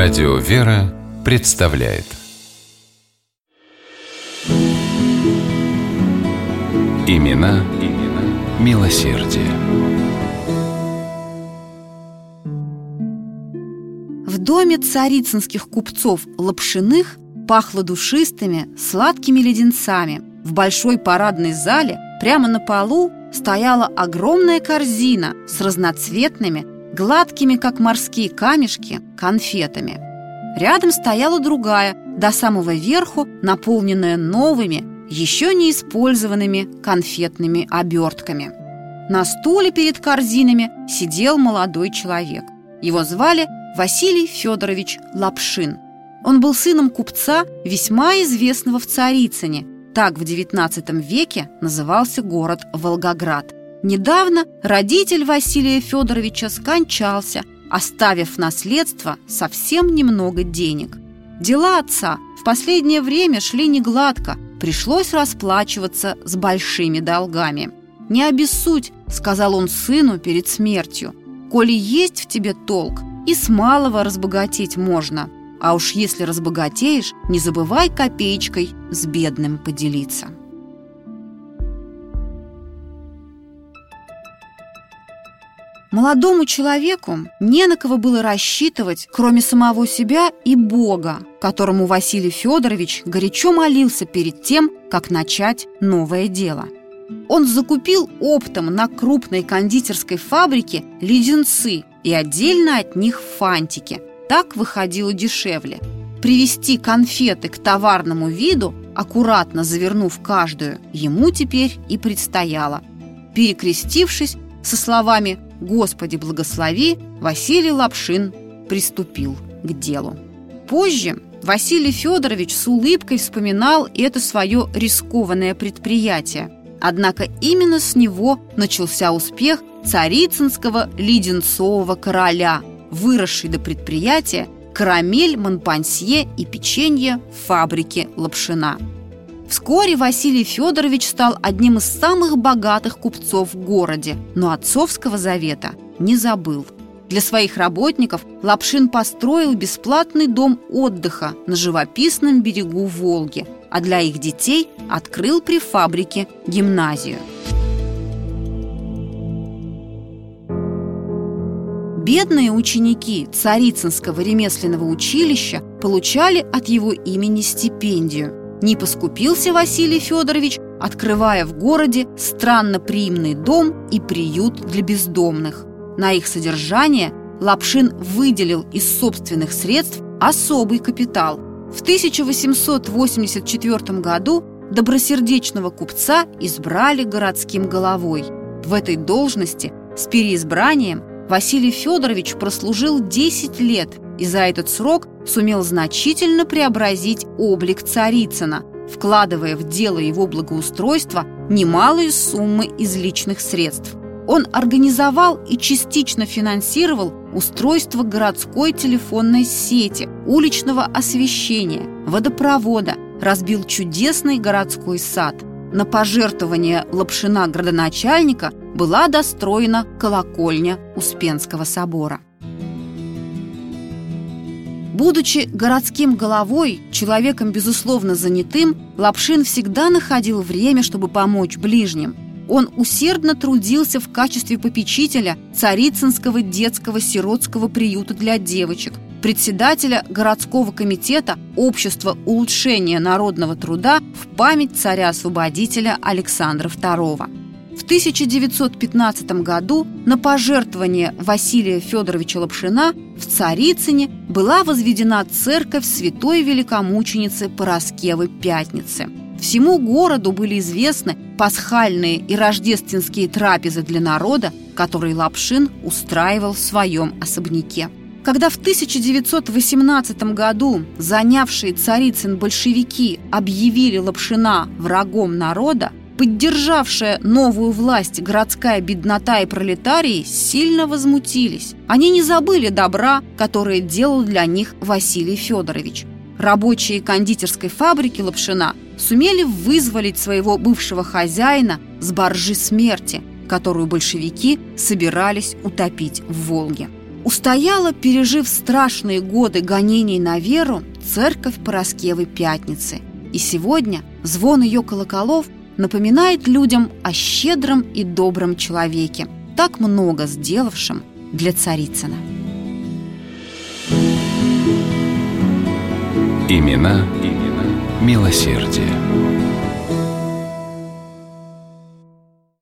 Радио «Вера» представляет Имена, имена милосердие. В доме царицынских купцов Лапшиных пахло душистыми, сладкими леденцами. В большой парадной зале прямо на полу стояла огромная корзина с разноцветными, гладкими, как морские камешки, конфетами. Рядом стояла другая, до самого верху, наполненная новыми, еще не использованными конфетными обертками. На стуле перед корзинами сидел молодой человек. Его звали Василий Федорович Лапшин. Он был сыном купца, весьма известного в Царицыне. Так в XIX веке назывался город Волгоград. Недавно родитель Василия Федоровича скончался, оставив наследство совсем немного денег. Дела отца в последнее время шли негладко, пришлось расплачиваться с большими долгами. «Не обессудь», — сказал он сыну перед смертью, «коли есть в тебе толк, и с малого разбогатеть можно, а уж если разбогатеешь, не забывай копеечкой с бедным поделиться». Молодому человеку не на кого было рассчитывать, кроме самого себя и Бога, которому Василий Федорович горячо молился перед тем, как начать новое дело. Он закупил оптом на крупной кондитерской фабрике леденцы и отдельно от них фантики. Так выходило дешевле. Привести конфеты к товарному виду, аккуратно завернув каждую, ему теперь и предстояло. Перекрестившись со словами «Господи, благослови!» Василий Лапшин приступил к делу. Позже Василий Федорович с улыбкой вспоминал это свое рискованное предприятие. Однако именно с него начался успех царицынского леденцового короля, выросший до предприятия карамель, монпансье и печенье фабрики Лапшина. Вскоре Василий Федорович стал одним из самых богатых купцов в городе, но отцовского завета не забыл. Для своих работников Лапшин построил бесплатный дом отдыха на живописном берегу Волги, а для их детей открыл при фабрике гимназию. Бедные ученики Царицынского ремесленного училища получали от его имени стипендию – не поскупился Василий Федорович, открывая в городе странноприимный дом и приют для бездомных. На их содержание Лапшин выделил из собственных средств особый капитал. В 1884 году добросердечного купца избрали городским головой. В этой должности с переизбранием Василий Федорович прослужил 10 лет и за этот срок сумел значительно преобразить облик Царицына, вкладывая в дело его благоустройства немалые суммы из личных средств. Он организовал и частично финансировал устройство городской телефонной сети, уличного освещения, водопровода, разбил чудесный городской сад. На пожертвование Лапшина градоначальника была достроена колокольня Успенского собора. Будучи городским головой, человеком, безусловно, занятым, Лапшин всегда находил время, чтобы помочь ближним. Он усердно трудился в качестве попечителя Царицынского детского сиротского приюта для девочек, председателя городского комитета Общества улучшения народного труда в память царя-освободителя Александра II. В 1915 году на пожертвование Василия Федоровича Лапшина в Царицыне была возведена церковь святой великомученицы Пороскевы Пятницы. Всему городу были известны пасхальные и рождественские трапезы для народа, которые Лапшин устраивал в своем особняке. Когда в 1918 году занявшие Царицын большевики объявили Лапшина врагом народа, Поддержавшая новую власть городская беднота и пролетарии сильно возмутились. Они не забыли добра, которое делал для них Василий Федорович. Рабочие кондитерской фабрики Лапшина сумели вызволить своего бывшего хозяина с боржи смерти, которую большевики собирались утопить в Волге. Устояла, пережив страшные годы гонений на веру, церковь Пороскевой Пятницы. И сегодня звон ее колоколов напоминает людям о щедром и добром человеке, так много сделавшем для Царицына. Имена, имена милосердие.